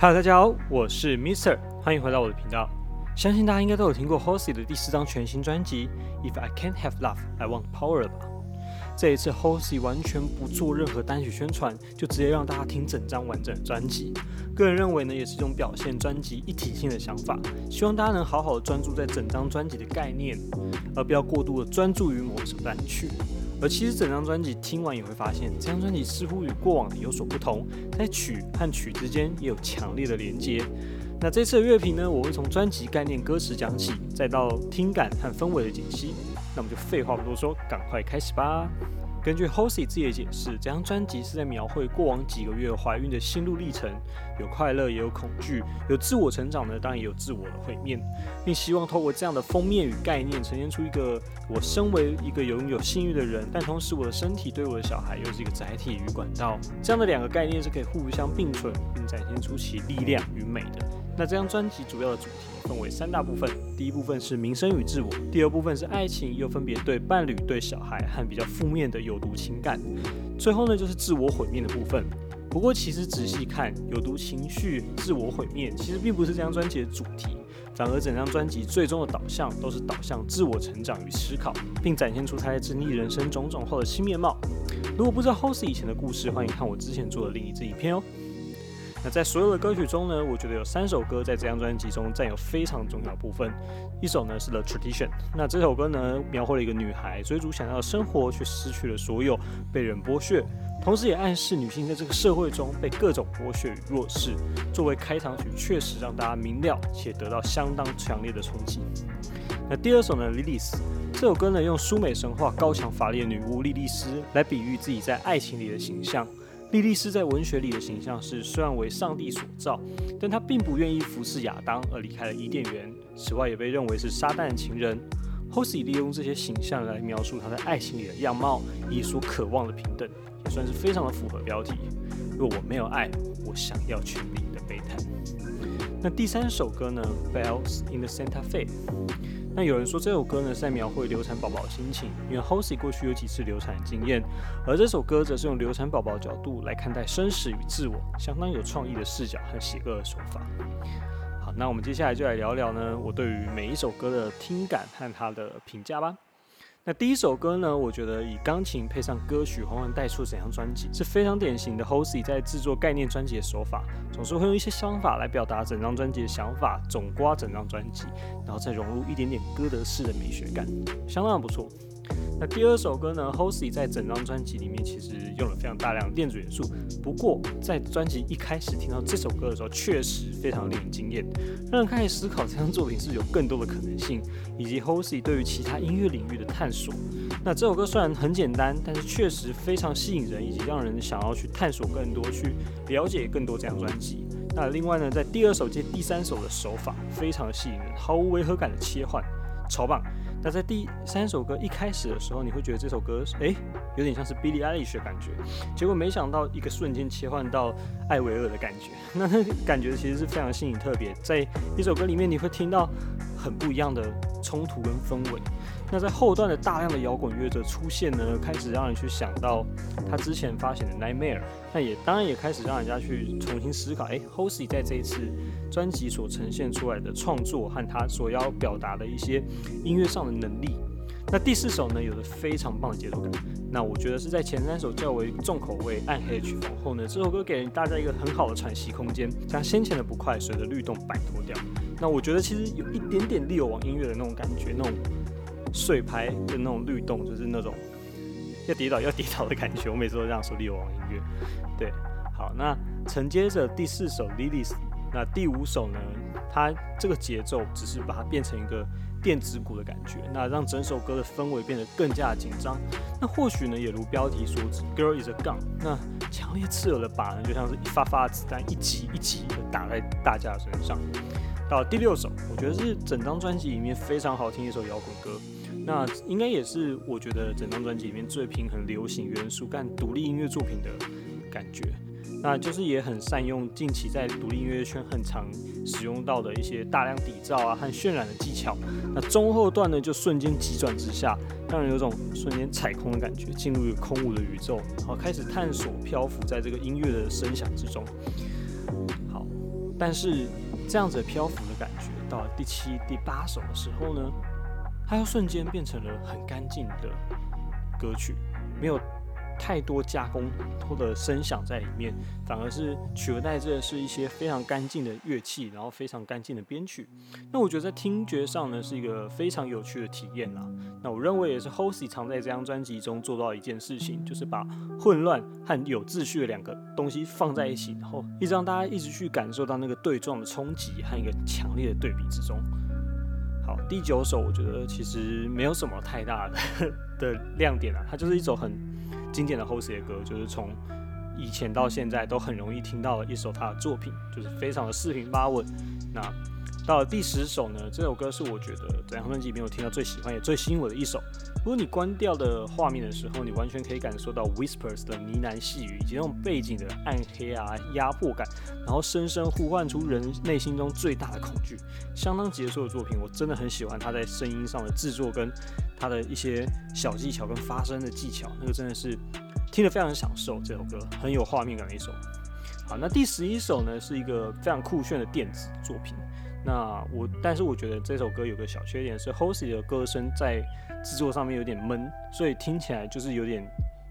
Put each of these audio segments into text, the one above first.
Hello，大家好，我是 Mister，欢迎回到我的频道。相信大家应该都有听过 Halsey 的第四张全新专辑《If I Can't Have Love, I Want Power》吧？这一次 Halsey 完全不做任何单曲宣传，就直接让大家听整张完整的专辑。个人认为呢，也是一种表现专辑一体性的想法。希望大家能好好的专注在整张专辑的概念，而不要过度的专注于某一首单曲。而其实整张专辑听完也会发现，这张专辑似乎与过往的有所不同，在曲和曲之间也有强烈的连接。那这次的乐评呢，我会从专辑概念、歌词讲起，再到听感和氛围的解析。那我们就废话不多说，赶快开始吧。根据 Halsey 自己的解释，这张专辑是在描绘过往几个月怀孕的心路历程，有快乐，也有恐惧，有自我成长呢，当然也有自我的毁灭，并希望透过这样的封面与概念，呈现出一个我身为一个拥有幸运的人，但同时我的身体对我的小孩又是一个载体与管道，这样的两个概念是可以互相并存，并展现出其力量与美的。那这张专辑主要的主题分为三大部分，第一部分是民生与自我，第二部分是爱情，又分别对伴侣、对小孩和比较负面的有毒情感，最后呢就是自我毁灭的部分。不过其实仔细看，有毒情绪、自我毁灭，其实并不是这张专辑的主题，反而整张专辑最终的导向都是导向自我成长与思考，并展现出他在经历人生种种后的新面貌。如果不知道 Halsey 以前的故事，欢迎看我之前做的另一支影片哦。那在所有的歌曲中呢，我觉得有三首歌在这张专辑中占有非常重要的部分。一首呢是《The Tradition》，那这首歌呢描绘了一个女孩追逐想要的生活，却失去了所有，被人剥削，同时也暗示女性在这个社会中被各种剥削与弱势。作为开场曲，确实让大家明了且得到相当强烈的冲击。那第二首呢，《莉莉丝》这首歌呢用苏美神话高强法力的女巫莉莉丝来比喻自己在爱情里的形象。莉莉丝在文学里的形象是，虽然为上帝所造，但她并不愿意服侍亚当而离开了伊甸园。此外，也被认为是撒旦的情人。Halsey 利用这些形象来描述他在爱情里的样貌，以及所渴望的平等，也算是非常的符合标题。若我没有爱，我想要权力的悲叹。那第三首歌呢，《Bells in the Santa Fe》。那有人说这首歌呢是在描绘流产宝宝的心情，因为 Halsey 过去有几次流产经验，而这首歌则是用流产宝宝的角度来看待生死与自我，相当有创意的视角和邪恶的手法。好，那我们接下来就来聊聊呢我对于每一首歌的听感和它的评价吧。那第一首歌呢，我觉得以钢琴配上歌曲，缓缓带出整张专辑，是非常典型的 Hosey 在制作概念专辑的手法，总是会用一些想法来表达整张专辑的想法，总刮整张专辑，然后再融入一点点歌德式的美学感，相当的不错。那第二首歌呢？Halsey 在整张专辑里面其实用了非常大量的电子元素，不过在专辑一开始听到这首歌的时候，确实非常令人惊艳，让人开始思考这张作品是有更多的可能性，以及 Halsey 对于其他音乐领域的探索。那这首歌虽然很简单，但是确实非常吸引人，以及让人想要去探索更多，去了解更多这张专辑。那另外呢，在第二首接第三首的手法非常的吸引人，毫无违和感的切换，超棒。那在第三首歌一开始的时候，你会觉得这首歌诶有点像是 Billie Eilish 的感觉，结果没想到一个瞬间切换到艾维尔的感觉，那那感觉其实是非常新颖特别，在一首歌里面你会听到很不一样的冲突跟氛围。那在后段的大量的摇滚乐的出现呢，开始让人去想到他之前发行的 Nightmare，那也当然也开始让人家去重新思考，哎，Halsey 在这一次专辑所呈现出来的创作和他所要表达的一些音乐上的能力。那第四首呢，有着非常棒的节奏感。那我觉得是在前三首较为重口味、暗黑曲风后呢，这首歌给大家一个很好的喘息空间，将先前的不快随着律动摆脱掉。那我觉得其实有一点点利网音乐的那种感觉，那种。碎拍的那种律动，就是那种要跌倒要跌倒的感觉。我每次都这样说。利王音乐，对，好，那承接着第四首《Lilies》，那第五首呢？它这个节奏只是把它变成一个电子鼓的感觉，那让整首歌的氛围变得更加紧张。那或许呢，也如标题所指，Girl is a gun。那强烈刺耳的把呢，就像是一发发子弹，一击一击的打在大家的身上。到第六首，我觉得是整张专辑里面非常好听一首摇滚歌。那应该也是我觉得整张专辑里面最平衡流行元素干独立音乐作品的感觉，那就是也很善用近期在独立音乐圈很常使用到的一些大量底噪啊和渲染的技巧。那中后段呢就瞬间急转直下，让人有种瞬间踩空的感觉，进入一个空无的宇宙，然后开始探索漂浮在这个音乐的声响之中。好，但是这样子漂浮的感觉，到了第七、第八首的时候呢，它又瞬间变成了很干净的歌曲，没有。太多加工或者声响在里面，反而是取而代之的是一些非常干净的乐器，然后非常干净的编曲。那我觉得在听觉上呢，是一个非常有趣的体验啦。那我认为也是 Hosey 常在这张专辑中做到一件事情，就是把混乱和有秩序的两个东西放在一起，然后一直让大家一直去感受到那个对撞的冲击和一个强烈的对比之中。好，第九首我觉得其实没有什么太大的 的亮点啊，它就是一首很。经典的 Hosey 的歌，就是从以前到现在都很容易听到的一首他的作品，就是非常的四平八稳。那到了第十首呢，这首歌是我觉得整张专辑里面我听到最喜欢也最吸引我的一首。如果你关掉的画面的时候，你完全可以感受到 Whispers 的呢喃细语，以及那种背景的暗黑啊、压迫感，然后深深呼唤出人内心中最大的恐惧。相当结束的作品，我真的很喜欢他在声音上的制作跟他的一些小技巧跟发声的技巧，那个真的是听得非常享受。这首歌很有画面感的一首。好，那第十一首呢，是一个非常酷炫的电子作品。那我，但是我觉得这首歌有个小缺点是，Hosey 的歌声在制作上面有点闷，所以听起来就是有点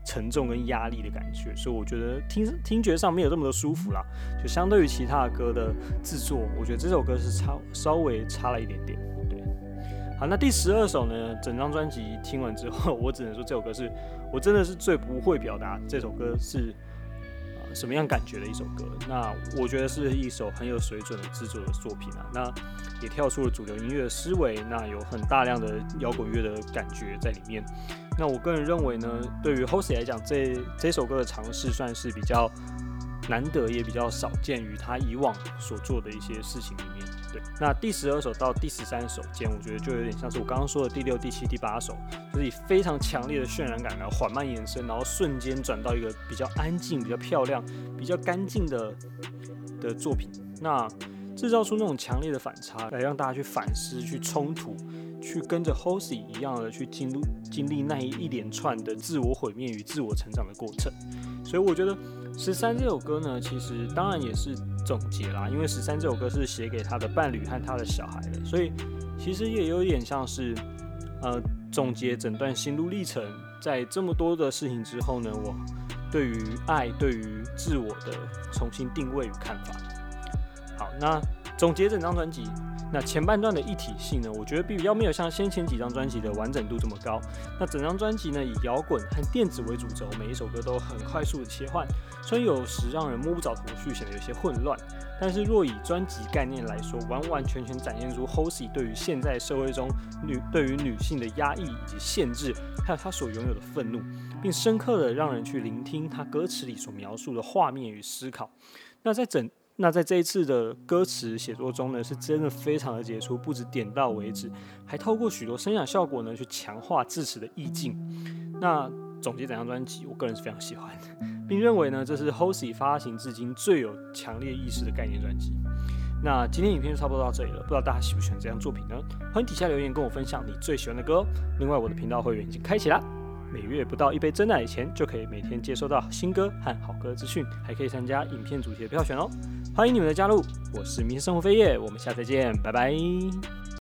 沉重跟压力的感觉，所以我觉得听听觉上没有这么多舒服啦。就相对于其他的歌的制作，我觉得这首歌是差稍微差了一点点。好，那第十二首呢，整张专辑听完之后，我只能说这首歌是我真的是最不会表达这首歌是。什么样感觉的一首歌？那我觉得是一首很有水准的制作的作品啊。那也跳出了主流音乐的思维，那有很大量的摇滚乐的感觉在里面。那我个人认为呢，对于 Hosey 来讲，这这首歌的尝试算是比较难得，也比较少见于他以往所做的一些事情里面。对，那第十二首到第十三首间，我觉得就有点像是我刚刚说的第六、第七、第八首，就是以非常强烈的渲染感，然后缓慢延伸，然后瞬间转到一个比较安静、比较漂亮、比较干净的的作品。那制造出那种强烈的反差，来让大家去反思、去冲突、去跟着 Hosey 一样的去经历经历那一一连串的自我毁灭与自我成长的过程。所以我觉得十三这首歌呢，其实当然也是。总结啦，因为十三这首歌是写给他的伴侣和他的小孩的，所以其实也有点像是，呃，总结整段心路历程。在这么多的事情之后呢，我对于爱、对于自我的重新定位与看法。好，那总结整张专辑。那前半段的一体性呢，我觉得比较没有像先前几张专辑的完整度这么高。那整张专辑呢，以摇滚和电子为主轴，每一首歌都很快速的切换，虽然有时让人摸不着头绪，显得有些混乱。但是若以专辑概念来说，完完全全展现出 Hosey 对于现在社会中女对于女性的压抑以及限制，还有她所拥有的愤怒，并深刻的让人去聆听她歌词里所描述的画面与思考。那在整那在这一次的歌词写作中呢，是真的非常的杰出，不止点到为止，还透过许多声响效果呢，去强化字词的意境。那总结整张专辑，我个人是非常喜欢的，并认为呢，这是 Hosey 发行至今最有强烈意识的概念专辑。那今天影片就差不多到这里了，不知道大家喜不喜欢这张作品呢？欢迎底下留言跟我分享你最喜欢的歌。另外，我的频道会员已经开启了。每月不到一杯真奶钱，就可以每天接收到新歌和好歌资讯，还可以参加影片主题的票选哦！欢迎你们的加入，我是明生活飞叶，我们下次再见，拜拜。